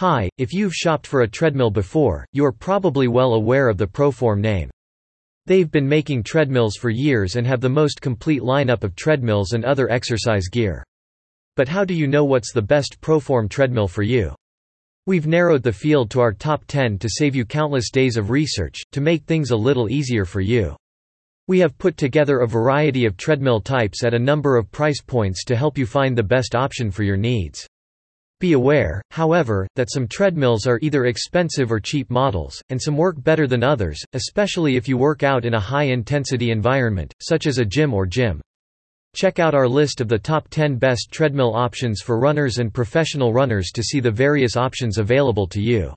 Hi, if you've shopped for a treadmill before, you are probably well aware of the Proform name. They've been making treadmills for years and have the most complete lineup of treadmills and other exercise gear. But how do you know what's the best Proform treadmill for you? We've narrowed the field to our top 10 to save you countless days of research, to make things a little easier for you. We have put together a variety of treadmill types at a number of price points to help you find the best option for your needs. Be aware, however, that some treadmills are either expensive or cheap models, and some work better than others, especially if you work out in a high-intensity environment, such as a gym or gym. Check out our list of the top 10 best treadmill options for runners and professional runners to see the various options available to you.